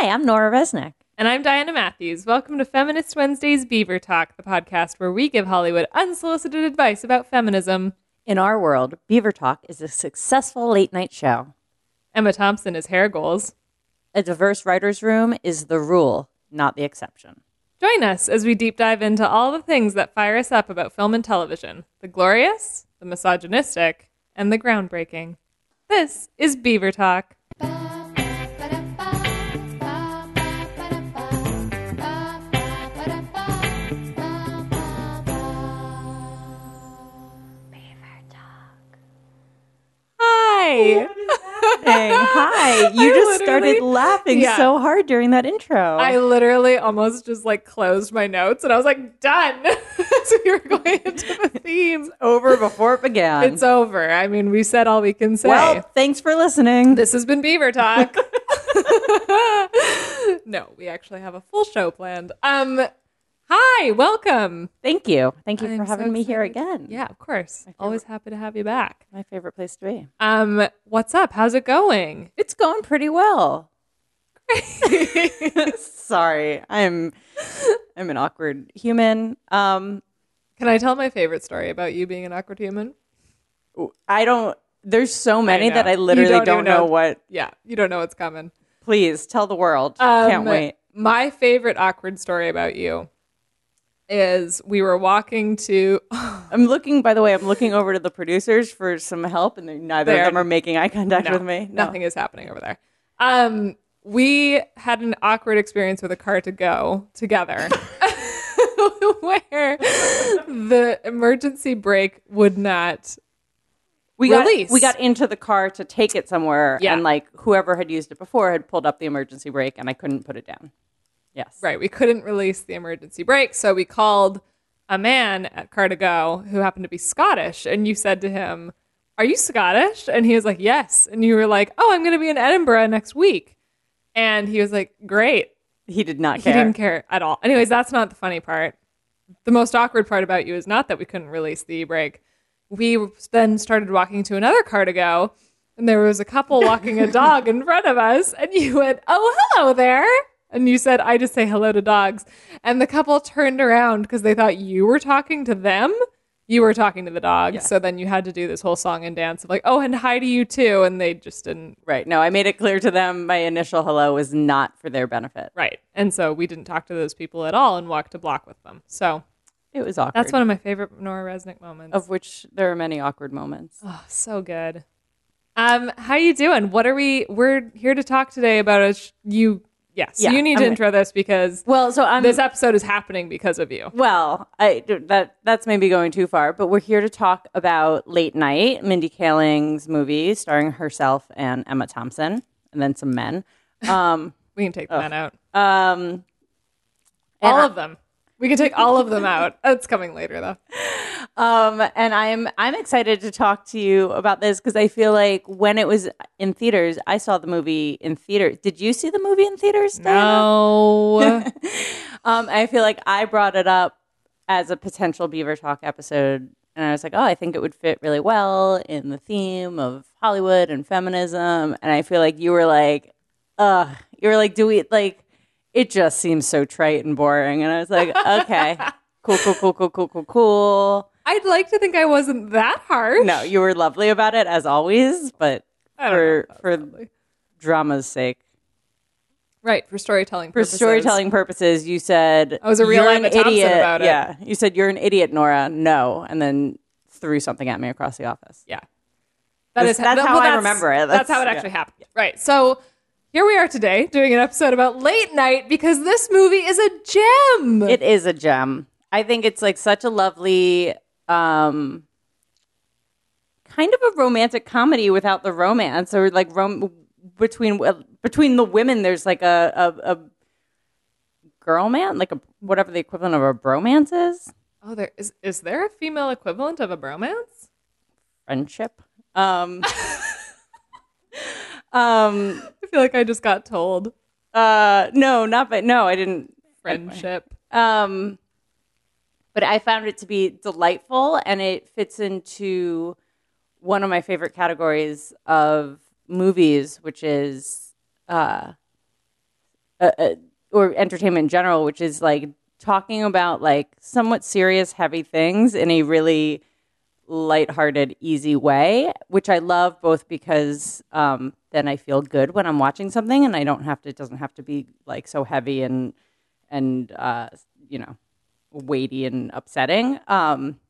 Hi, I'm Nora Resnick. And I'm Diana Matthews. Welcome to Feminist Wednesday's Beaver Talk, the podcast where we give Hollywood unsolicited advice about feminism. In our world, Beaver Talk is a successful late night show. Emma Thompson is hair goals. A diverse writer's room is the rule, not the exception. Join us as we deep dive into all the things that fire us up about film and television the glorious, the misogynistic, and the groundbreaking. This is Beaver Talk. Hi. Hey, hi. You I just started laughing Yeah. so hard during that intro. I literally almost just like closed my notes and I was like, done. so we were going into the theme. over before it began. It's over. I mean, we said all we can say. well, thanks for listening. this has been Beaver Talk. no, we actually have a full show planned. Um, hi, welcome. Thank you. Thank you I'm for so having me here again. Yeah, of course. Always happy to have you back. My favorite place to be. Um, what's up? How's it going? It's going pretty well. Sorry. I'm I'm an awkward human. Um Can I tell my favorite story about you being an awkward human? I don't there's so many know. that I literally don't don't, know know. what. Yeah, you don't know what's coming. Please tell the world. Um, Can't wait. My favorite awkward story about you is we were walking to. I'm looking by the way, I'm looking over to the producers for some help and neither They're- of them are making eye contact No, with me. No. Nothing is happening over there. Um, we had an awkward experience with a car to go together. where the emergency brake would not We got we got into the car to take it somewhere Yeah. and like whoever had used it before had pulled up the emergency brake and I couldn't put it down. Yes. Right. We couldn't release the emergency brake, so we called a man at Car to Go who happened to be Scottish, and you said to him, "Are you Scottish?" And he was like, "Yes." And you were like, "Oh, I'm going to be in Edinburgh next week," and he was like, "Great." He did not care. He didn't care at all. Anyways, that's not the funny part. The most awkward part about you is not that we couldn't release the brake. We then started walking to another car to go, and there was a couple walking a dog in front of us, and you went, "Oh, hello there." And you said, I just say hello to dogs. And the couple turned around because they thought you were talking to them. You were talking to the dogs. So then you had to do this whole song and dance of like, oh, and hi to you too. And they just didn't. Right. No, I made it clear to them my initial hello was not for their benefit. Right. And so we didn't talk to those people at all and walked a block with them. So It was awkward. that's one of my favorite Nora Resnick moments. of which there are many awkward moments. Oh, so good. Um, how are you doing? What are we? We're here to talk today about a sh- you. Yes, Yeah, you need to I'm- intro this because Well, so I'm this episode is happening because of you. Well, I that that's maybe going too far, but we're here to talk about Late Night, Mindy Kaling's movie starring herself and Emma Thompson, and then some men. Um, We can take the men out. um, All of them. We can take all of them out. That's coming later though. um, and I'm I'm excited to talk to you about this because I feel like when it was in theaters, I saw the movie in theaters. Did you see the movie in theaters? Diana? No. Um, I feel like I brought it up as a potential Beaver Talk episode, and I was like, oh, I think it would fit really well in the theme of Hollywood and feminism. And I feel like you were like, ugh, you were like, do we like? It just seems so trite and boring. And I was like, okay, cool, cool, cool, cool, cool, cool, cool. I'd like to think I wasn't that harsh. No, you were lovely about it as always, but I don't know for for lovely. drama's sake. right for storytelling. For purposes. storytelling purposes, you said I was a real an idiot. about it. Yeah, you said you're an idiot, Nora. No, and then threw something at me across the office. Yeah. That's- that's well, how I remember it. That's, That's- how it yeah. actually happened. Right. So here we are today doing an episode about late night because this movie is a gem. It is a gem. I think it's like such a lovely, um, kind of a romantic comedy without the romance, or like rom- between between the women. There's like a a, a girl man, like a whatever the equivalent of a bromance is. oh, there is is there a female equivalent of a bromance? Friendship. Um, um, I feel like I just got told uh, no, not but no, I didn't. friendship. Um, but I found it to be delightful, and it fits into one of my favorite categories of movies, which is uh, uh, uh, or entertainment in general, which is like talking about like somewhat serious, heavy things in a really lighthearted, easy way, which I love both because um, then I feel good when I'm watching something, and I don't have to. It doesn't have to be like so heavy and and uh, you know weighty and upsetting. Um,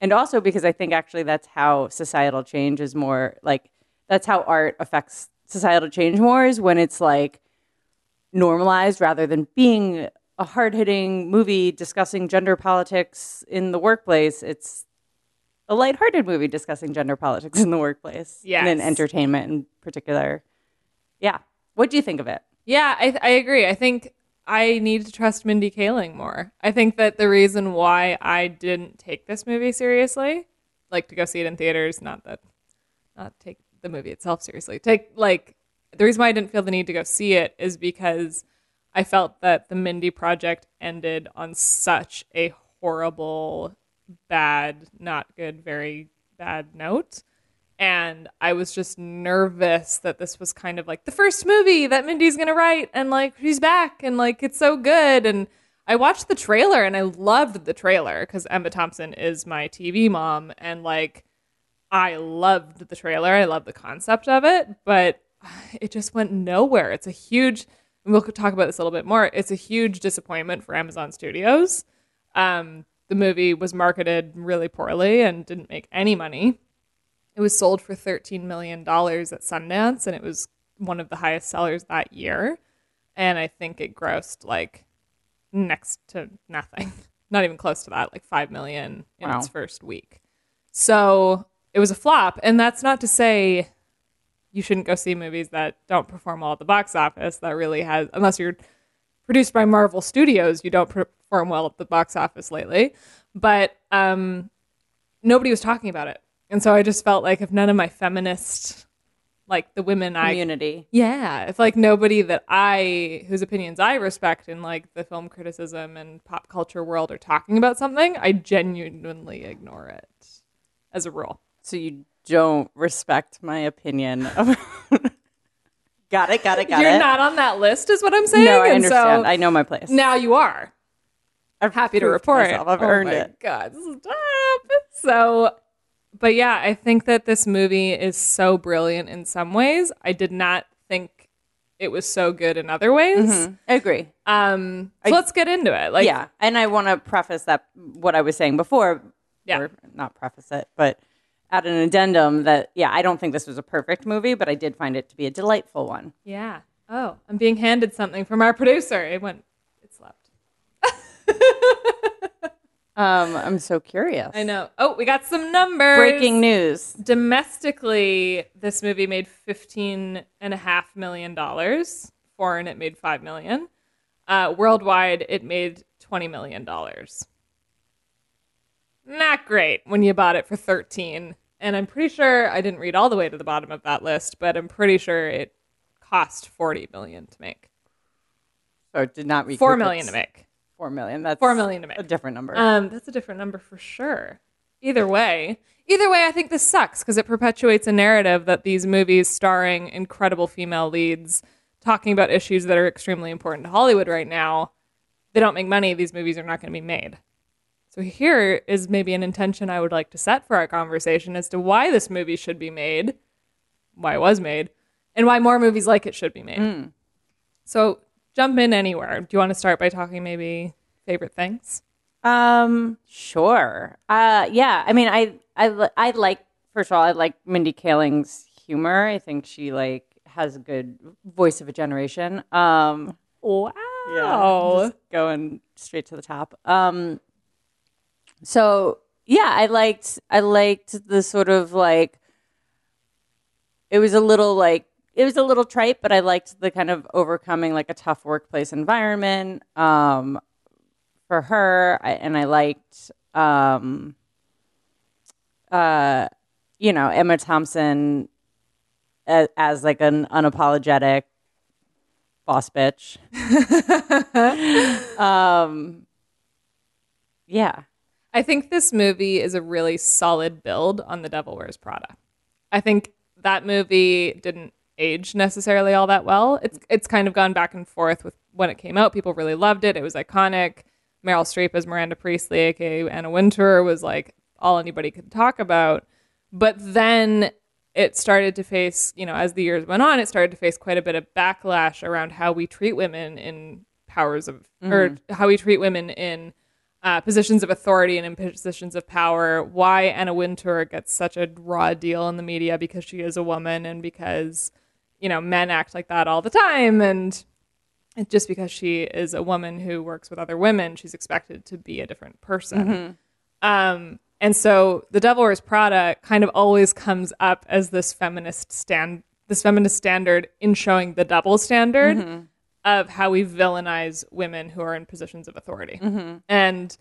and also because I think actually that's how societal change is more like that's how art affects societal change more is when it's like normalized rather than being a hard hitting movie discussing gender politics in the workplace. It's a lighthearted movie discussing gender politics in the workplace. Yes. And in entertainment in particular. Yeah. What do you think of it? Yeah, I, I agree. I think I need to trust Mindy Kaling more. I think that the reason why I didn't take this movie seriously, like to go see it in theaters, not that, not take the movie itself seriously, take like the reason why I didn't feel the need to go see it is because I felt that the Mindy project ended on such a horrible, bad, not good, very bad note. And I was just nervous that this was kind of like the first movie that Mindy's gonna write, and like she's back, and like it's so good. And I watched the trailer, and I loved the trailer because Emma Thompson is my TV mom, and like I loved the trailer. I love the concept of it, but it just went nowhere. It's a huge. We'll talk about this a little bit more. It's a huge disappointment for Amazon Studios. Um, the movie was marketed really poorly and didn't make any money. It was sold for $13 million at Sundance, and it was one of the highest sellers that year. And I think it grossed like next to nothing, not even close to that, like 5 million in Wow. its first week. So it was a flop. And that's not to say you shouldn't go see movies that don't perform well at the box office. That really has, unless you're produced by Marvel Studios, you don't perform well at the box office lately. But um, nobody was talking about it. And so I just felt like if none of my feminist, like the women I Community. yeah, if like nobody that I whose opinions I respect in like the film criticism and pop culture world are talking about something, I genuinely ignore it as a rule. So you don't respect my opinion of Got it, got it, got it. You're it. not on that list, is what I'm saying. no, I and understand. So I know my place. now you are. I'm happy to report. Myself. I've oh earned it. God, stop. So, but yeah, I think that this movie is so brilliant in some ways. I did not think it was so good in other ways. I agree. Um, so let's get into it. Like, yeah, and I want to preface that what I was saying before, Yeah. or not preface it, but add an addendum that yeah, I don't think this was a perfect movie, but I did find it to be a delightful one. yeah. Oh, I'm being handed something from our producer. It went. It slept. Um, I'm so curious. I know. Oh, we got some numbers. Breaking news. domestically this movie made 15 and a half million dollars foreign it made 5 million uh, worldwide it made 20 million dollars not great when you bought it for 13 and i'm pretty sure i didn't read all the way to the bottom of that list but i'm pretty sure it cost 40 million to make So it did not recoup 4 million to make Four million. That's 4 million to make a different number. Um, that's a different number for sure. Either way, either way, I think this sucks because it perpetuates a narrative that these movies starring incredible female leads talking about issues that are extremely important to Hollywood right now, they don't make money. These movies are not going to be made. So here is maybe an intention I would like to set for our conversation as to why this movie should be made, why it was made, and why more movies like it should be made. So jump in anywhere. Do you want to start by talking maybe favorite things? Um, sure. Uh, yeah. I mean, I, I, I like. First of all, I like Mindy Kaling's humor. I think she like has a good voice of a generation. Um, Wow. just going straight to the top. Um, so yeah, I liked. I liked the sort of like. It was a little like it was a little trite, but I liked the kind of overcoming like a tough workplace environment. Um, for her, I, and I liked, um, uh, you know, Emma Thompson as, as like an unapologetic boss bitch. um, yeah, I think this movie is a really solid build on The Devil Wears Prada. I think that movie didn't age necessarily all that well. It's it's kind of gone back and forth with when it came out. People really loved it. It was iconic. Meryl Streep as Miranda Priestly, aka Anna Wintour, was like all anybody could talk about. But then it started to face, you know, as the years went on, it started to face quite a bit of backlash around how we treat women in powers of, or mm-hmm. how we treat women in uh, positions of authority and in positions of power. Why Anna Wintour gets such a raw deal in the media because she is a woman and because, you know, men act like that all the time. And just because she is a woman who works with other women, she's expected to be a different person. Um, and so the Devil Wears Prada kind of always comes up as this feminist stand, this feminist standard in showing the double standard of how we villainize women who are in positions of authority. And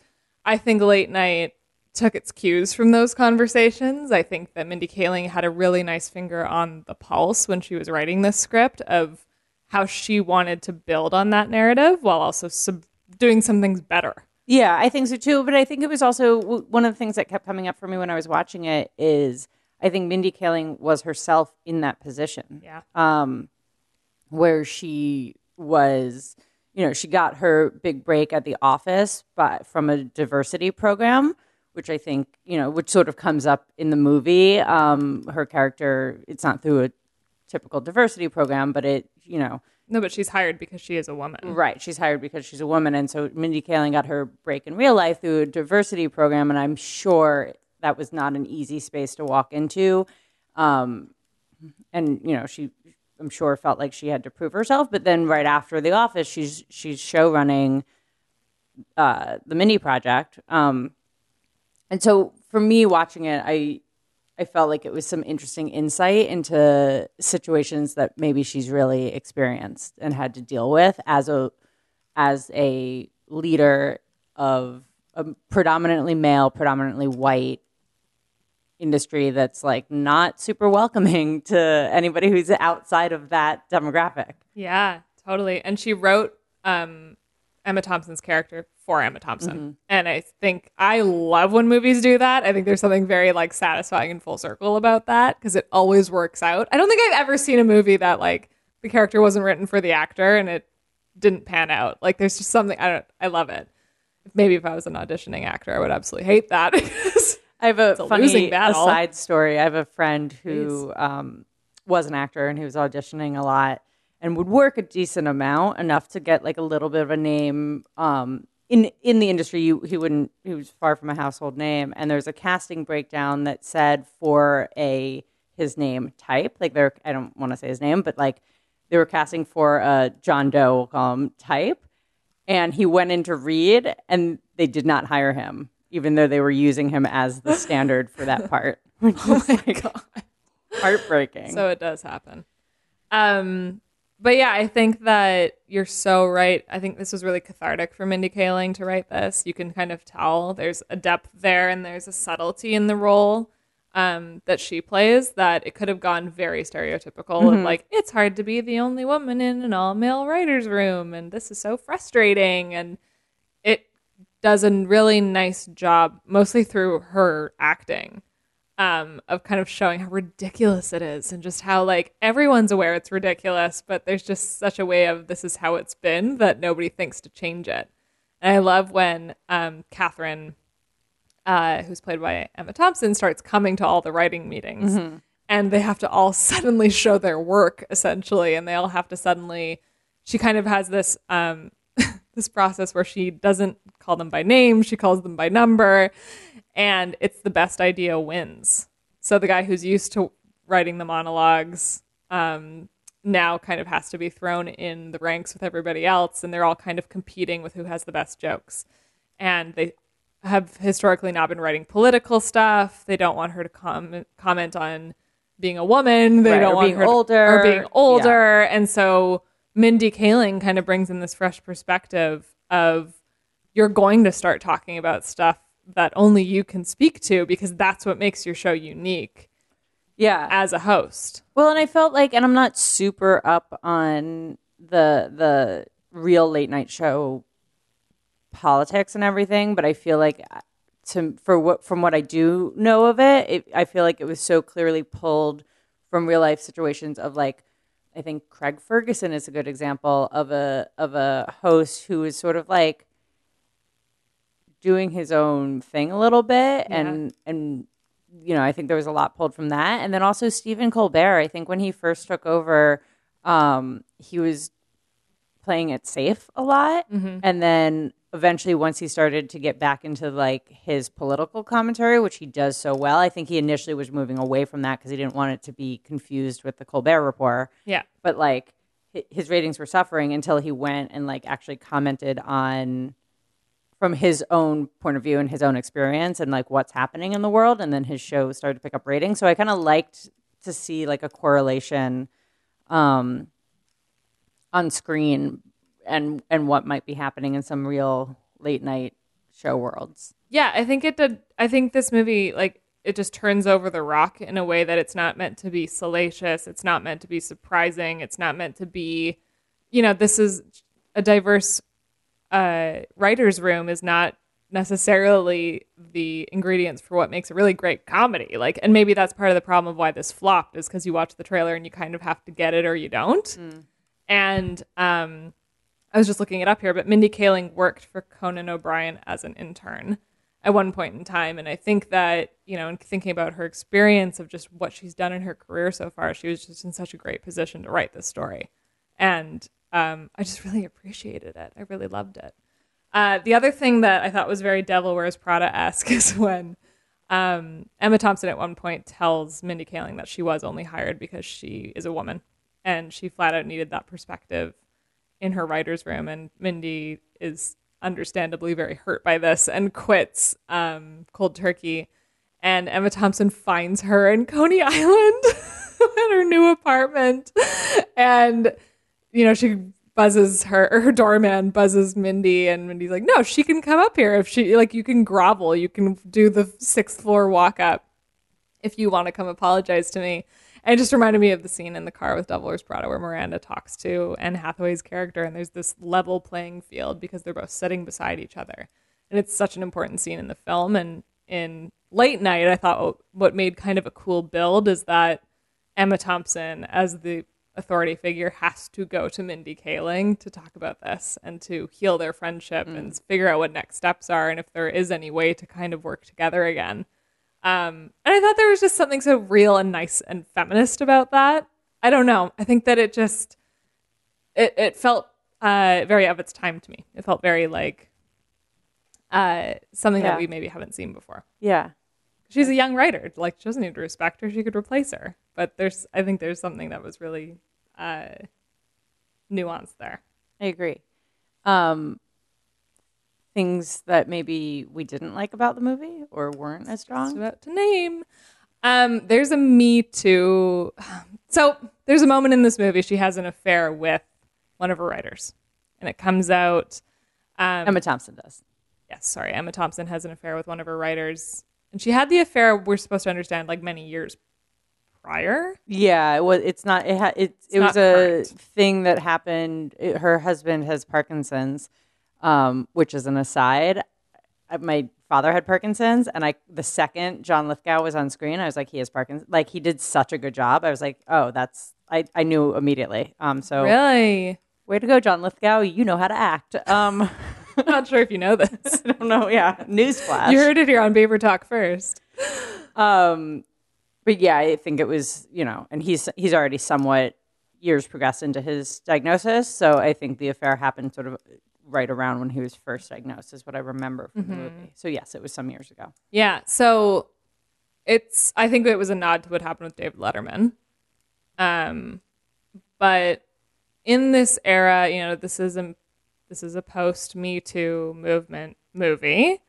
I think late night took its cues from those conversations. I think that Mindy Kaling had a really nice finger on the pulse when she was writing this script of how she wanted to build on that narrative while also sub- doing some things better. Yeah, I think so too. But I think it was also w- one of the things that kept coming up for me when I was watching it is I think Mindy Kaling was herself in that position. Yeah. Um, where she was, you know, she got her big break at the office, but from a diversity program, which I think, you know, which sort of comes up in the movie. Um, her character, it's not through a typical diversity program, but it, you know, No, but she's hired because she is a woman. Right. She's hired because she's a woman. And so Mindy Kaling got her break in real life through a diversity program. And I'm sure that was not an easy space to walk into. Um, and, you know, she, I'm sure, felt like she had to prove herself. But then right after The Office, she's, she's show running uh, the Mindy Project. Um, and so for me watching it, I, I felt like it was some interesting insight into situations that maybe she's really experienced and had to deal with as a as a leader of a predominantly male, predominantly white industry that's like not super welcoming to anybody who's outside of that demographic. Yeah, totally. And she wrote um, Emma Thompson's character for Emma Thompson. And I think I love when movies do that. I think there's something very like satisfying and full circle about that because it always works out. I don't think I've ever seen a movie that like the character wasn't written for the actor and it didn't pan out. Like there's just something I don't I love it. Maybe if I was an auditioning actor, I would absolutely hate that. I have a, a funny aside story. I have a friend who um, was an actor and he was auditioning a lot and would work a decent amount, enough to get like a little bit of a name um, in in the industry. You, he wouldn't. He was far from a household name. And there's a casting breakdown that said for a his name type, like there. I don't want to say his name, but like they were casting for a John Doe him, type, and he went in to read, and they did not hire him, even though they were using him as the standard for that part. Which oh my god, heartbreaking. So it does happen. Um, but yeah, I think that you're so right. I think this was really cathartic for Mindy Kaling to write this. You can kind of tell there's a depth there and there's a subtlety in the role um, that she plays that it could have gone very stereotypical of like, it's hard to be the only woman in an all male writer's room and this is so frustrating. And does a really nice job, mostly through her acting um, of kind of showing how ridiculous it is and just how like everyone's aware it's ridiculous, but there's just such a way of this is how it's been that nobody thinks to change it. And I love when um, Catherine, uh, who's played by Emma Thompson, starts coming to all the writing meetings, and they have to all suddenly show their work essentially, and they all have to suddenly. She kind of has this um, this process where she doesn't call them by name; she calls them by number, and it's the best idea wins. So the guy who's used to writing the monologues um, now kind of has to be thrown in the ranks with everybody else, and they're all kind of competing with who has the best jokes. And they have historically not been writing political stuff. They don't want her to comment comment on being a woman. They Right, don't want being her to- older. or being older. And so Mindy Kaling kind of brings in this fresh perspective of you're going to start talking about stuff that only you can speak to because that's what makes your show unique yeah, as a host. Well, and I felt like, and I'm not super up on the the real late night show politics and everything, but I feel like uh, to for what from what I do know of it, it I feel like it was so clearly pulled from real life situations of like I think Craig Ferguson is a good example of a of a host who is sort of like doing his own thing a little bit and and you know, I think there was a lot pulled from that. And then also Stephen Colbert, I think when he first took over, um, he was playing it safe a lot. And then eventually once he started to get back into like his political commentary, which he does so well, I think he initially was moving away from that because he didn't want it to be confused with the Colbert report Yeah. but like his ratings were suffering until he went and like actually commented on from his own point of view and his own experience and like what's happening in the world and then his show started to pick up ratings so i kind of liked to see like a correlation um on screen and and what might be happening in some real late night show worlds Yeah, I think it did. I think this movie, like, it just turns over the rock in a way that it's not meant to be salacious. It's not meant to be surprising. It's not meant to be, you know, this is a diverse uh, writer's room is not necessarily the ingredients for what makes a really great comedy. Like, and maybe that's part of the problem of why this flopped is because you watch the trailer and you kind of have to get it or you don't. And um, I was just looking it up here, but Mindy Kaling worked for Conan O'Brien as an intern at one point in time. And I think that, you know, in thinking about her experience of just what she's done in her career so far, she was just in such a great position to write this story. And um, I just really appreciated it. I really loved it. Uh, the other thing that I thought was very Devil Wears Prada esque is when um, Emma Thompson at one point tells Mindy Kaling that she was only hired because she is a woman and she flat out needed that perspective in her writer's room. And Mindy is understandably very hurt by this and quits um, cold turkey. And Emma Thompson finds her in Coney Island at her new apartment. And, you know, she buzzes her, or her doorman buzzes Mindy, and Mindy's like, no, she can come up here if she, like, you can grovel, you can do the sixth floor walk up if you want to come apologize to me. And it just reminded me of the scene in the car with Devil Wears Prada where Miranda talks to Anne Hathaway's character, and there's this level playing field because they're both sitting beside each other. And it's such an important scene in the film. And in late night, I thought what made kind of a cool build is that Emma Thompson, as the authority figure, has to go to Mindy Kaling to talk about this and to heal their friendship mm. and figure out what next steps are and if there is any way to kind of work together again. Um, and I thought there was just something so real and nice and feminist about that. I don't know. I think that it just it it felt uh, very of its time to me. It felt very like uh, something Yeah. that we maybe haven't seen before. yeah She's a young writer. Like she doesn't need to respect her. She could replace her. But there's I think there's something that was really uh, nuanced there. I agree. Um, things that maybe we didn't like about the movie or weren't as strong. about to name. Um, there's a Me Too. So there's a moment in this movie she has an affair with one of her writers, and it comes out. Um, Emma Thompson does. yes, sorry, Emma Thompson has an affair with one of her writers, and she had the affair. We're supposed to understand like many years prior. Yeah, it was. It's not. It ha, it, it was a current. thing that happened. It, her husband has Parkinson's, um, which is an aside. Uh, My father had Parkinson's, and I the second John Lithgow was on screen, I was like, he has Parkinson's. Like he did such a good job. I was like, oh, that's. I I knew immediately. Um, so Really, way to go, John Lithgow. You know how to act. Um, not sure if you know this. I don't know. Yeah, newsflash. you heard it here on Beaver Talk first. Um, but yeah, I think it was you know, and he's he's already somewhat years progressed into his diagnosis, so I think the affair happened sort of right around when he was first diagnosed, is what I remember from the movie. So yes, it was some years ago. Yeah. So it's I think it was a nod to what happened with David Letterman. Um but in this era, you know, this is a this is a post Me Too movement movie.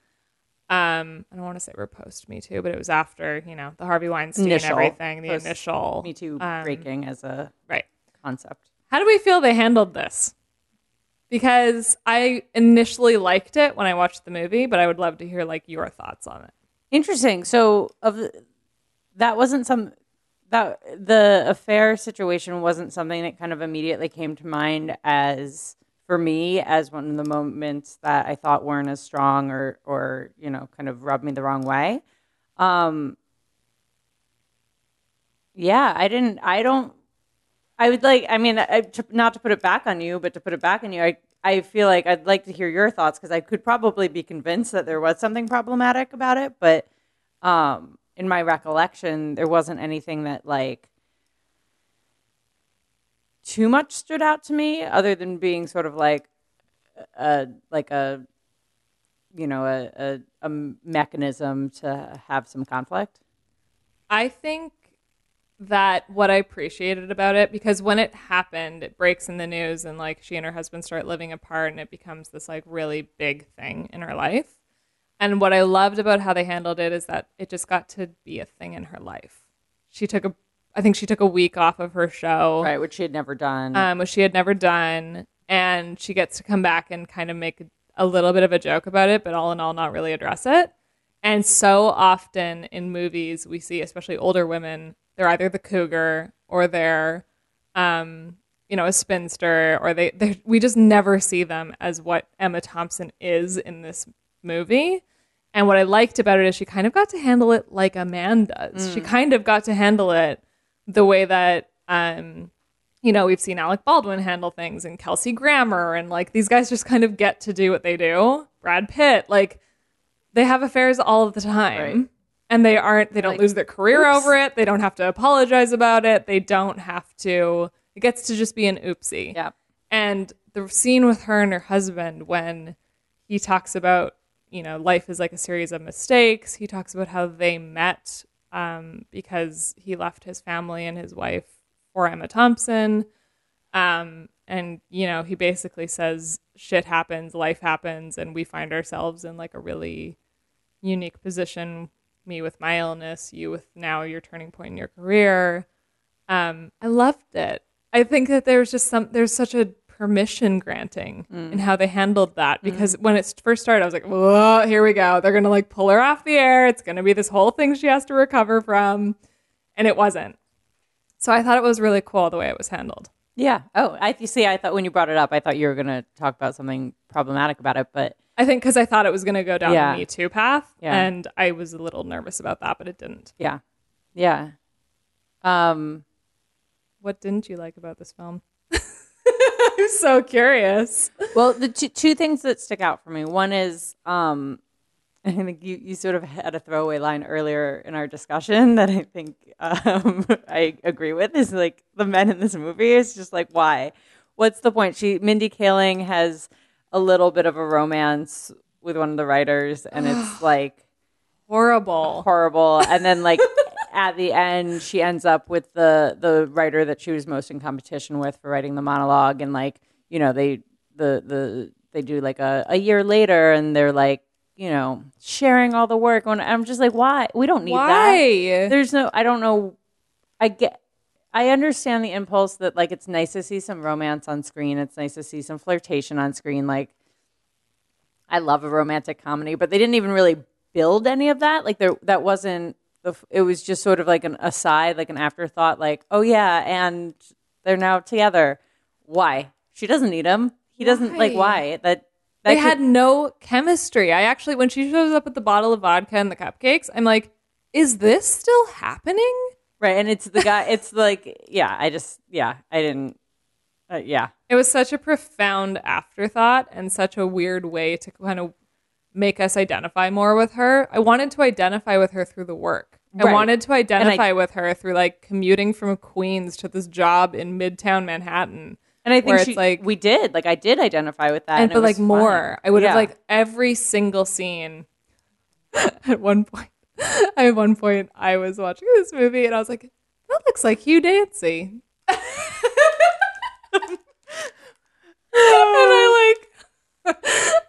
Um, I don't want to say we're post Me Too, but it was after, you know, the Harvey Weinstein Initial. and everything, the initial Me Too um, breaking as a Right. concept. How do we feel they handled this? Because I initially liked it when I watched the movie, but I would love to hear like your thoughts on it. Interesting. So of the, that wasn't some that the affair situation wasn't something that kind of immediately came to mind as for me as one of the moments that I thought weren't as strong or or you know kind of rubbed me the wrong way. Um, yeah, I didn't. I don't. I would like. I mean, I, to, not to put it back on you, but to put it back on you, I I feel like I'd like to hear your thoughts because I could probably be convinced that there was something problematic about it, but um, in my recollection, there wasn't anything that like too much stood out to me, other than being sort of like a like a you know a, a, a mechanism to have some conflict. I think that what I appreciated about it because when it happened, it breaks in the news and like she and her husband start living apart and it becomes this like really big thing in her life. And what I loved about how they handled it is that it just got to be a thing in her life. She took a I think she took a week off of her show. Right, which she had never done. Um, which she had never done and she gets to come back and kind of make a little bit of a joke about it, but all in all not really address it. And so often in movies we see especially older women they're either the cougar or they're um, you know a spinster or they they we just never see them as what Emma Thompson is in this movie. And what I liked about it is she kind of got to handle it like a man does. Mm. She kind of got to handle it the way that um, you know, we've seen Alec Baldwin handle things and Kelsey Grammer and like these guys just kind of get to do what they do. Brad Pitt, like they have affairs all of the time. Right and they aren't they don't like, lose their career oops. over it. They don't have to apologize about it. They don't have to it gets to just be an oopsie. Yeah. And the scene with her and her husband when he talks about you know life is like a series of mistakes. He talks about how they met um, because he left his family and his wife for emma thompson. Um, and you know he basically says shit happens life happens and we find ourselves in like a really unique position me with my illness, you with now your turning point in your career. Um, I loved it. I think that there's just some there's such a permission granting mm. in how they handled that mm. because mm. when it first started, I was like, "Whoa, here we go! They're gonna like pull her off the air. It's gonna be this whole thing she has to recover from," and it wasn't. So I thought it was really cool the way it was handled. Yeah. Oh, I you see. I thought when you brought it up, I thought you were gonna talk about something problematic about it, but I think because I thought it was going to go down yeah. the Me Too path, yeah. and I was a little nervous about that, but it didn't. Yeah, yeah. Um, what didn't you like about this film? I'm so curious. Well, the two, two things that stick out for me. One is, um, I think you, you sort of had a throwaway line earlier in our discussion that I think um, I agree with. Is like the men in this movie is just like why? What's the point? She Mindy Kaling has a little bit of a romance with one of the writers, and it's like horrible, horrible. And then like at the end, she ends up with the the writer that she was most in competition with for writing the monologue, and like you know they the the they do like a, a year later, and they're like you know sharing all the work. And I'm just like, why? We don't need why? that. There's no. I don't know. I get I understand the impulse that like it's nice to see some romance on screen. It's nice to see some flirtation on screen. Like I love a romantic comedy, but they didn't even really build any of that. Like there that wasn't the it was just sort of like an aside, like an afterthought like, "Oh yeah, and they're now together." Why? She doesn't need him. He doesn't like why? That they could, had no chemistry. I actually, when she shows up with the bottle of vodka and the cupcakes, I'm like, is this still happening? Right, and it's the guy. It's like, yeah, I just, yeah, I didn't. Uh, yeah, it was such a profound afterthought and such a weird way to kind of make us identify more with her. I wanted to identify with her through the work. Right. I wanted to identify I, with her through like commuting from Queens to this job in Midtown Manhattan. And I think she, like we did, like I did identify with that, and, and but like fun. more. I would yeah. have like every single scene at one point At one point, I was watching this movie and I was like, that looks like Hugh Dancy. and I like,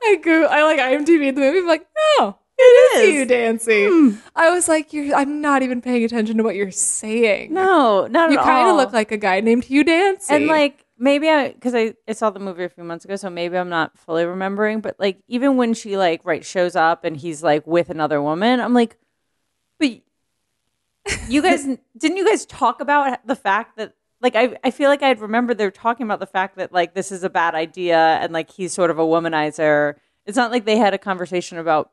I go, I like IMDb the movie. I'm like, oh, it, it is, Hugh Dancy. Mm. I was like, you're, I'm not even paying attention to what you're saying. No, not you at all. You kind of look like a guy named Hugh Dancy. And like, maybe I because I, I saw the movie a few months ago, so maybe I'm not fully remembering. But like even when she like right shows up and he's like with another woman, I'm like, but you guys didn't you guys talk about the fact that like I, I feel like I'd remember they're talking about the fact that like this is a bad idea and like he's sort of a womanizer. It's not like they had a conversation about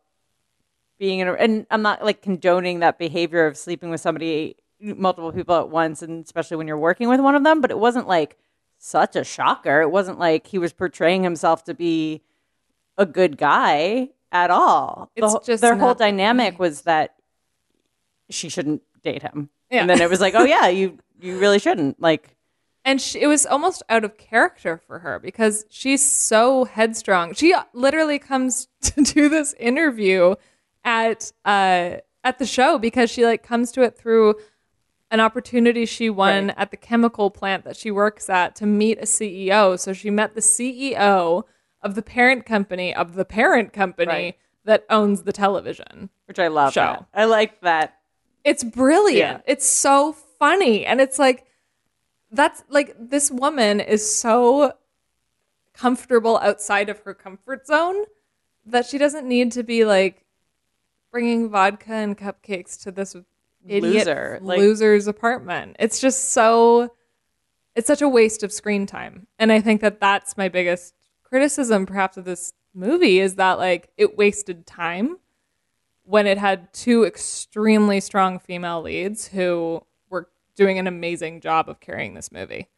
being in a, and I'm not like condoning that behavior of sleeping with somebody multiple people at once, and especially when you're working with one of them. But it wasn't like such a shocker. It wasn't like he was portraying himself to be a good guy at all. It's whole- just their whole dynamic was that she shouldn't date him, Yeah. and then it was like, oh yeah, you you really shouldn't. Like, and she, it was almost out of character for her because she's so headstrong. She literally comes to do this interview at uh at the show because she like comes to it through an opportunity she won Right. at the chemical plant that she works at to meet a CEO. So she met the CEO of the parent company of the parent company Right. that owns the television. which I love. Show. that. I like that. It's brilliant. Yeah. It's so funny. And it's like, that's like, this woman is so comfortable outside of her comfort zone that she doesn't need to be like bringing vodka and cupcakes to this idiot Loser, like- loser's apartment. It's just so, it's such a waste of screen time. And I think that that's my biggest criticism, perhaps, of this movie is that like it wasted time when it had two extremely strong female leads who were doing an amazing job of carrying this movie.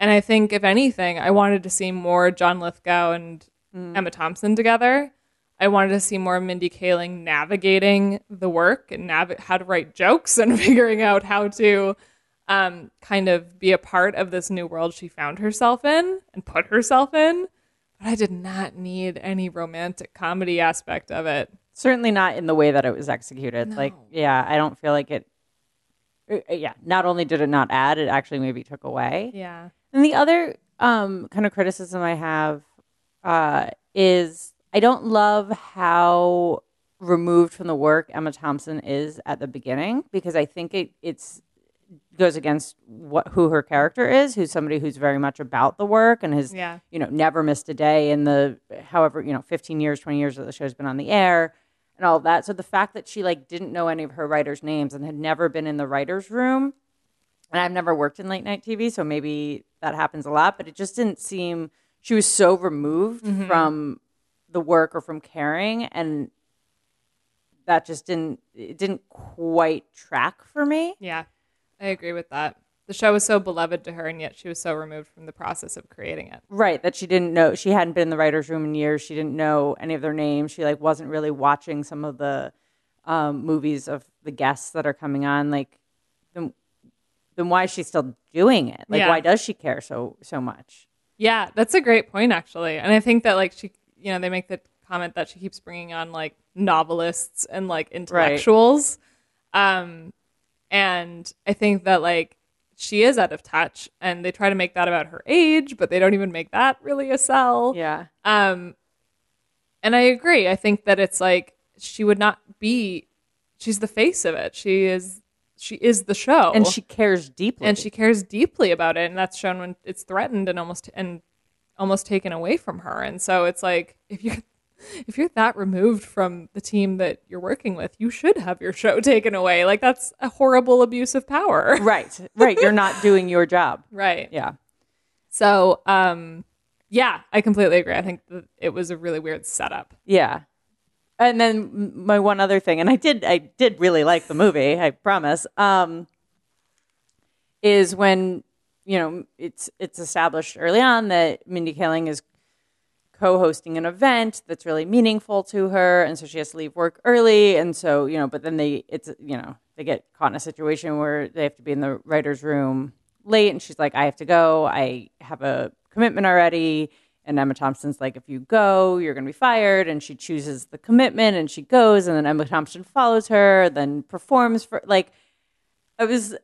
And I think, if anything, I wanted to see more John Lithgow and mm. Emma Thompson together. I wanted to see more Mindy Kaling navigating the work and nav- how to write jokes and figuring out how to um, kind of be a part of this new world she found herself in and put herself in. But I did not need any romantic comedy aspect of it. Certainly not in the way that it was executed. Like, yeah, I don't feel like it. uh, Yeah, not only did it not add, it actually maybe took away. Yeah. And the other um, kind of criticism I have uh, is I don't love how removed from the work Emma Thompson is at the beginning because I think it it's goes against what who her character is, who's somebody who's very much about the work and has Yeah. you know never missed a day in the however you know 15 years 20 years that the show's been on the air and all that so the fact that she like didn't know any of her writers names and had never been in the writers room and I've never worked in late night TV, so maybe that happens a lot, but it just didn't seem she was so removed mm-hmm. from the work or from caring and that just didn't it didn't quite track for me. Yeah, I agree with that. The show was so beloved to her, and yet she was so removed from the process of creating it. Right, that she didn't know she hadn't been in the writers room in years. She didn't know any of their names. She like wasn't really watching some of the um, movies of the guests that are coming on. Like, then, then why is she still doing it? Like, Yeah. why does she care so so much? Yeah, that's a great point, actually. And I think that, like, she, you know, they make the comment that she keeps bringing on, like, novelists and, like, intellectuals. Um, and I think that, like, she is out of touch, and they try to make that about her age, but they don't even make that really a sell. Yeah, Um, and I agree. I think that it's like she would not be. She's the face of it. She is. She is the show, and she cares deeply. and she cares deeply about it, and that's shown when it's threatened and almost and almost taken away from her. And so it's like if you're if you're that removed from the team that you're working with, you should have your show taken away. Like that's a horrible abuse of power. right, right. You're not doing your job. right. Yeah. So, um, yeah, I completely agree. I think it was a really weird setup. Yeah. And then my one other thing, and I did, I did really like the movie. I promise. Um, is when you know it's it's established early on that Mindy Kaling is co-hosting an event that's really meaningful to her, and so she has to leave work early, and so you know, but then they it's you know they get caught in a situation where they have to be in the writers' room late, and she's like, I have to go. I have a commitment already. And Emma Thompson's like, if you go, you're going to be fired. And she chooses the commitment and she goes. And then Emma Thompson follows her, then performs for, like, I was,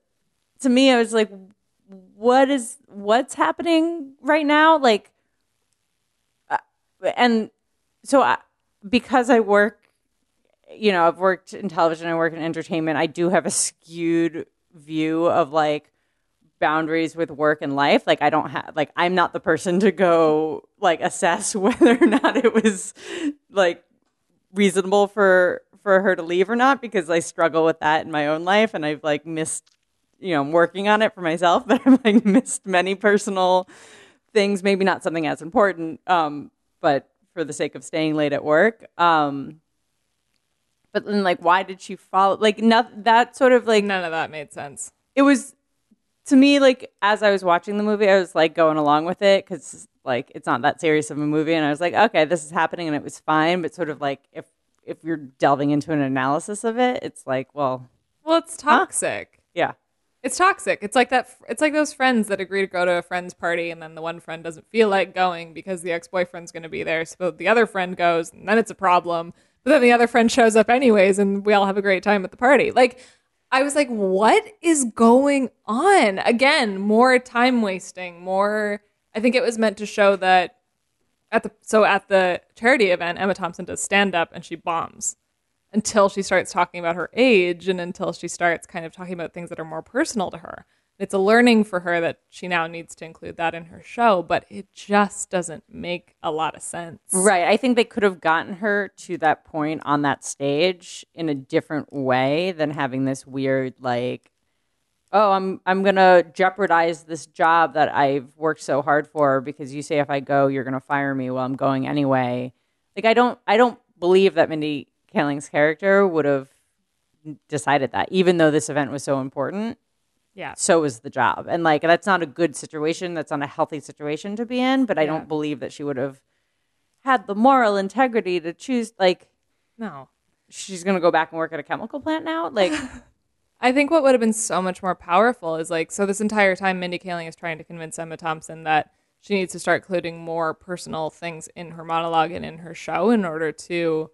to me, I was like, what is, what's happening right now? Like, uh, and so I, because I work, you know, I've worked in television, I work in entertainment, I do have a skewed view of like, boundaries with work and life like i don't have like i'm not the person to go like assess whether or not it was like reasonable for for her to leave or not because i struggle with that in my own life and i've like missed you know i'm working on it for myself but i've like missed many personal things maybe not something as important um but for the sake of staying late at work um but then like why did she follow like not that sort of like None of that made sense. it was to me like as I was watching the movie, I was like going along with it because like it's not that serious of a movie, and I was like, okay, this is happening, and it was fine. But sort of like if if you're delving into an analysis of it, it's like, well, Well, it's toxic. yeah, It's toxic. It's like that. It's like those friends that agree to go to a friend's party, and then the one friend doesn't feel like going because the ex boyfriend's going to be there. So the other friend goes, and then it's a problem. But then the other friend shows up anyways, and we all have a great time at the party. Like, I was like, what is going on? Again, more time wasting. More. I think it was meant to show that at the so at the charity event, Emma Thompson does stand up and she bombs until she starts talking about her age and until she starts kind of talking about things that are more personal to her. It's a learning for her that she now needs to include that in her show, but it just doesn't make a lot of sense. right. I think they could have gotten her to that point on that stage in a different way than having this weird like. Oh, I'm I'm gonna jeopardize this job that I've worked so hard for because you say if I go you're gonna fire me. Well, I'm going anyway. Like I don't I don't believe that Mindy Kaling's character would have decided that, even though this event was so important. Yeah. so was the job. And like that's not a good situation. That's not a healthy situation to be in. But I Yeah. don't believe that she would have had the moral integrity to choose like No. she's gonna go back and work at a chemical plant now. Like I think what would have been so much more powerful is like, so this entire time, Mindy Kaling is trying to convince Emma Thompson that she needs to start including more personal things in her monologue and in her show in order to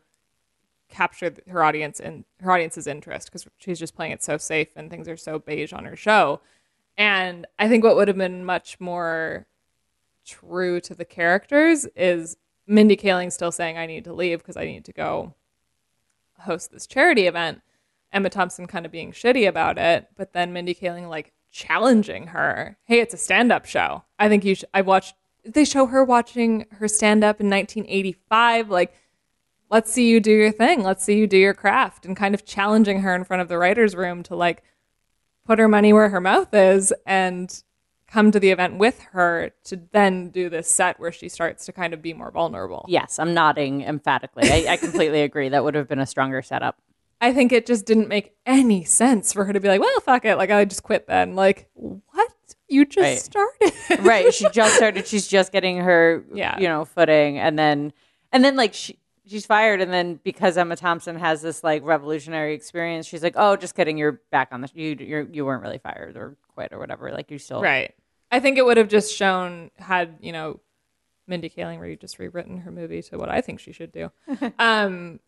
capture her audience and her audience's interest because she's just playing it so safe and things are so beige on her show. And I think what would have been much more true to the characters is Mindy Kaling still saying, I need to leave because I need to go host this charity event. Emma Thompson kind of being shitty about it, but then Mindy Kaling like challenging her. Hey, it's a stand-up show. I think you should. I watched. They show her watching her stand-up in 1985. Like, let's see you do your thing. Let's see you do your craft, and kind of challenging her in front of the writers' room to like put her money where her mouth is and come to the event with her to then do this set where she starts to kind of be more vulnerable. yes, I'm nodding emphatically. I, I completely agree. That would have been a stronger setup. I think it just didn't make any sense for her to be like, well, fuck it. Like, I just quit then. Like, what? You just Right. started. right. She just started. She's just getting her, Yeah. you know, footing, and then, and then like she she's fired, and then because Emma Thompson has this like revolutionary experience, she's like, oh, just kidding, you're back on the you you're, you weren't really fired or quit or whatever. Like you still right. I think it would have just shown, had, you know, Mindy Kaling re- just rewritten her movie to what I think she should do. um,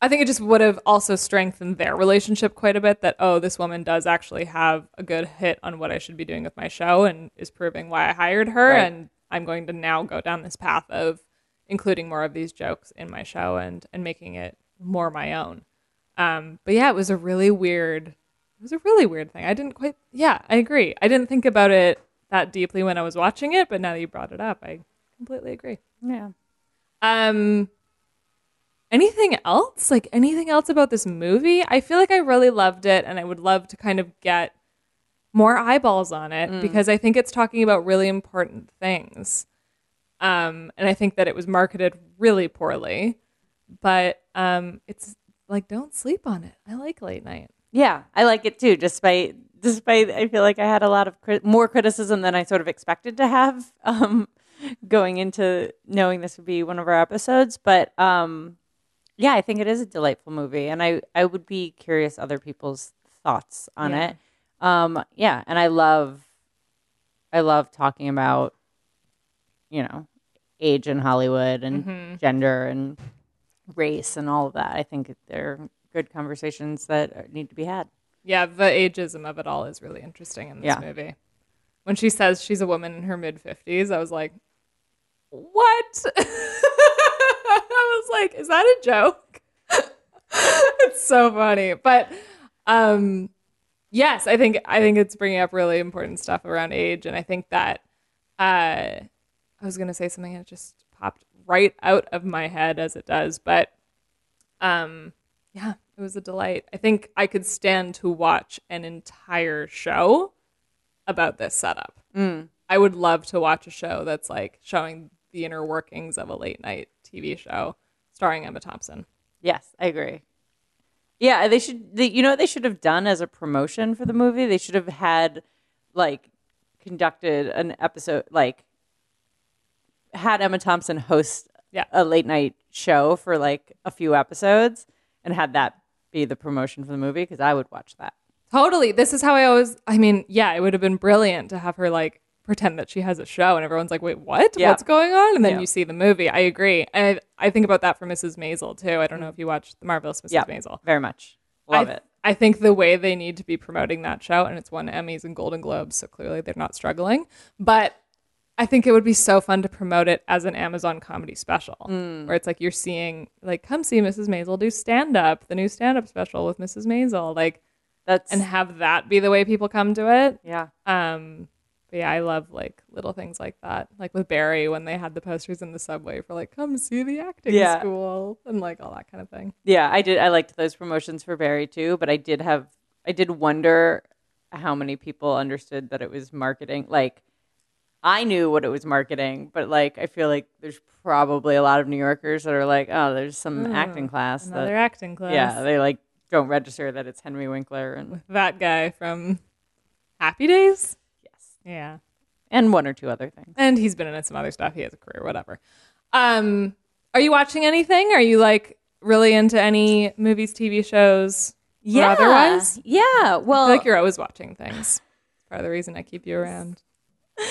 I think it just would have also strengthened their relationship quite a bit that, oh, this woman does actually have a good hit on what I should be doing with my show and is proving why I hired her. Right. And I'm going to now go down this path of including more of these jokes in my show and, and making it more my own. Um, but yeah, it was a really weird, it was a really weird thing. I didn't quite, yeah, I agree. I didn't think about it that deeply when I was watching it, but now that you brought it up, I completely agree. yeah. Um, anything else? Like anything else about this movie? I feel like I really loved it, and I would love to kind of get more eyeballs on it because I think it's talking about really important things. Um, and I think that it was marketed really poorly, but um, it's like don't sleep on it. I like late night. Yeah, I like it too. Despite despite, I feel like I had a lot of crit- more criticism than I sort of expected to have um, going into knowing this would be one of our episodes. But um, yeah, I think it is a delightful movie, and I I would be curious other people's thoughts on Yeah. it. Um, yeah, and I love I love talking about you know age in Hollywood and Mm-hmm. gender and race and all of that. I think they're good conversations that need to be had. Yeah, the ageism of it all is really interesting in this Yeah. movie. When she says she's a woman in her mid 50s, I was like, what? I was like, is that a joke? it's so funny. But um yes, I think I think it's bringing up really important stuff around age and I think that uh I was going to say something that just popped right out of my head as it does, but um yeah, it was a delight. I think I could stand to watch an entire show about this setup. I would love to watch a show that's like showing the inner workings of a late night TV show starring Emma Thompson. Yes, I agree. Yeah, they should. They, you know what they should have done as a promotion for the movie? They should have had like conducted an episode, like had Emma Thompson host Yeah. a late night show for like a few episodes, and had that be the promotion for the movie because I would watch that. Totally. This is how I always. I mean, yeah, it would have been brilliant to have her like pretend that she has a show, and everyone's like, "Wait, what? Yeah. What's going on?" And then Yeah. you see the movie. I agree. And I, I think about that for Mrs. Maisel too. I don't know if you watched the marvelous Mrs. Yeah, Maisel. very much love I, it. I think the way they need to be promoting that show, and it's won Emmys and Golden Globes, so clearly they're not struggling. But I think it would be so fun to promote it as an Amazon comedy special, Mm. where it's like you're seeing, like, come see Mrs. Maisel do stand up, the new stand up special with Mrs. Maisel, like, That's and have that be the way people come to it. yeah. Um, but yeah, I love like little things like that, like with Barry when they had the posters in the subway for like, come see the acting Yeah. school and like all that kind of thing. Yeah, I did. I liked those promotions for Barry too, but I did have, I did wonder how many people understood that it was marketing. Like, I knew what it was marketing, but like, I feel like there's probably a lot of New Yorkers that are like, oh, there's some acting class Another that, acting class. yeah, they like don't register that it's Henry Winkler and that guy from Happy Days. yes, Yeah. and one or two other things. And he's been in some other stuff. He has a career, whatever. Um, are you watching anything? Are you like really into any movies, TV shows? or otherwise? yeah. I Well, feel like you're always watching things. Part of the reason I keep you around.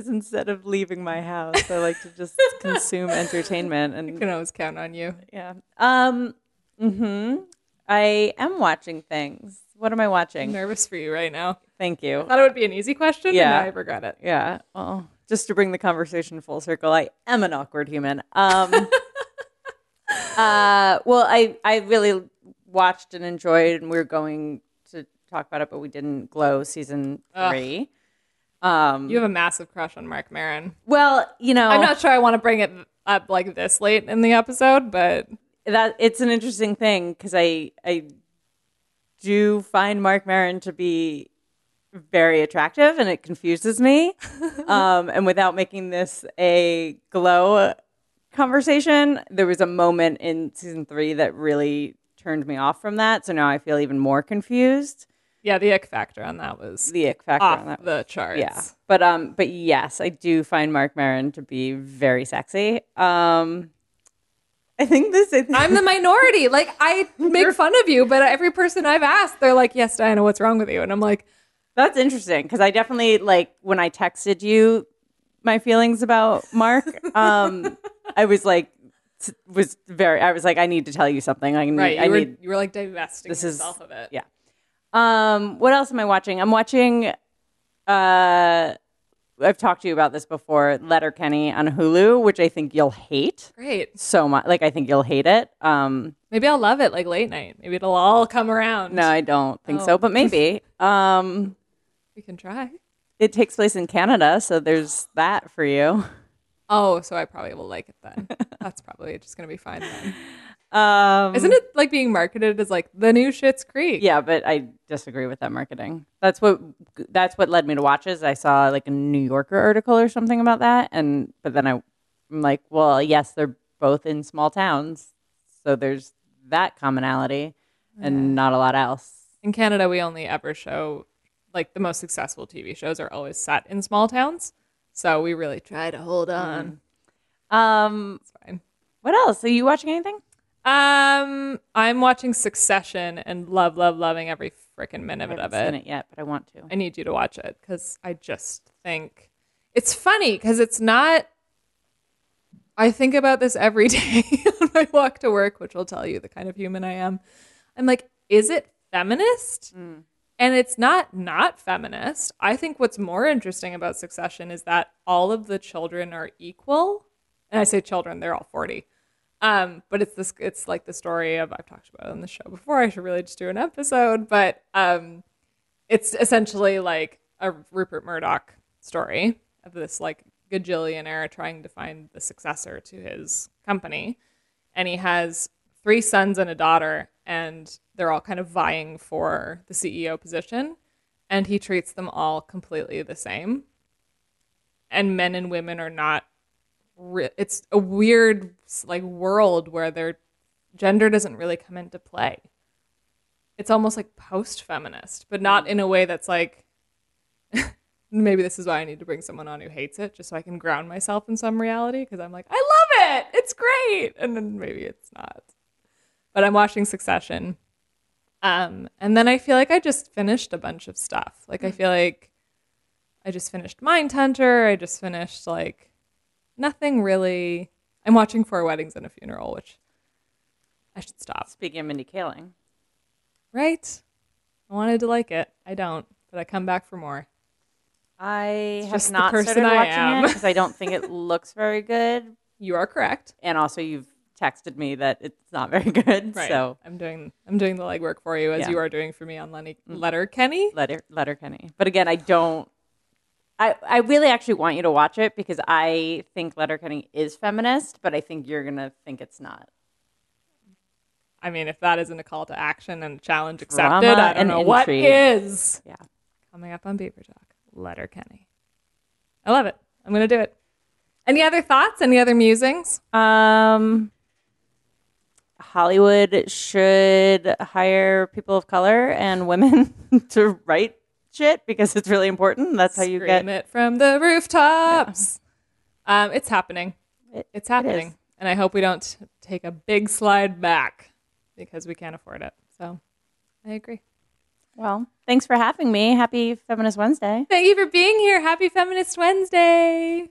because instead of leaving my house, I like to just consume entertainment and I can always count on you. Yeah. Um. Hmm. I am watching things. What am I I'm watching? nervous for you right now. Thank you. Thought it would be an easy question. Yeah. I regret it. Yeah. Well, just to bring the conversation full circle, I am an awkward human. Um. uh. Well, I I really watched and enjoyed, and we are going to talk about it, but we didn't. Glow season Ugh. three. Um. You have a massive crush on Marc Maron. well, you know, I'm not sure I want to bring it up like this late in the episode, but that it's an interesting thing because I I do find Marc Maron to be very attractive and it confuses me. um, and without making this a glow conversation, there was a moment in season three that really turned me off from that. So now I feel even more confused. Yeah, the ick factor on that was The ick factor off on that. the charts. Yeah. But um but yes, I do find Marc Maron to be very sexy. Um I think this I think I'm the minority. Like I make fun of you, but every person I've asked, they're like, "Yes, Diana, what's wrong with you?" And I'm like, That's interesting because I definitely like when I texted you my feelings about Marc. Um, I was like, was very. I was like, I need to tell you something. I need. "Right, you I were need. you were like divesting This is- yourself of it." Yeah. Um, what else am I watching? I'm watching. Uh, I've talked to you about this before. Letterkenny on Hulu, which I think you'll hate Great. so much. Like I think you'll hate it. Um, Maybe I'll love it like late night. Maybe it'll all come around. no, I don't think Oh. so, but maybe. Um, we can try. it takes place in Canada, so there's that for you. Oh, so I probably will like it then. That's probably just gonna be fine then. Um, Isn't it like being marketed as like the new Schitt's Creek? Yeah, but I disagree with that marketing. That's what that's what led me to watch it. I saw like a New Yorker article or something about that, and but then I, I'm like, well, yes, they're both in small towns, so there's that commonality, and not a lot else. In Canada, we only ever show like the most successful TV shows are always set in small towns. So we really try to hold on. Um, It's fine. what else? Are you watching anything? Um, I'm watching Succession and love, love, loving every freaking minute I of haven't it. seen it yet, but I want to. I need you to watch it because I just think it's funny because it's not. I think about this every day on my walk to work, which will tell you the kind of human I am. I'm like, is it feminist? And it's not not feminist. I think what's more interesting about Succession is that all of the children are equal. And I say children, they're all 40. Um, but it's this it's like the story of I've talked about on the show before. I should really just do an episode, but um it's essentially like a Rupert Murdoch story of this like gajillionaire trying to find the successor to his company. And he has three sons and a daughter, and they're all kind of vying for the CEO position. And he treats them all completely the same. And men and women are not. It's a weird like world where their gender doesn't really come into play. it's almost like post feminist, but not in a way that's like maybe this is why I need to bring someone on who hates it just so I can ground myself in some reality because I'm like, I love it. It's great. And then maybe it's not. But I'm watching Succession. Um, and then I feel like I just finished a bunch of stuff. Like I feel like I just finished Mindhunter. I just finished like nothing really. I'm watching Four Weddings and a Funeral, which I should stop. Speaking of Mindy Kaling, Right? I wanted to like it. I don't, but I come back for more. I have just the not person started I watching am. it because I don't think it looks very good. You are correct. And also, you've texted me that it's not very good. Right. So I'm doing I'm doing the legwork for you as Yeah. you are doing for me on Lenny mm. Letterkenny. letter letter Kenny. But again, I don't. I I really actually want you to watch it because I think Letterkenny is feminist, but I think you're gonna think it's not. I mean, if that isn't a call to action and a challenge Drama accepted, I don't know what intrigue. is. Yeah. Coming up on Beaver Talk, Letterkenny. I love it. I'm gonna do it. Any other thoughts? Any other musings? Um, Hollywood should hire people of color and women to write shit because it's really important. That's how you Scream get. it from the rooftops. Um, it's happening. It- It's happening, is. and I hope we don't take a big slide back because we can't afford it. So, I agree. Well, thanks for having me. Happy Feminist Wednesday. Thank you for being here. Happy Feminist Wednesday.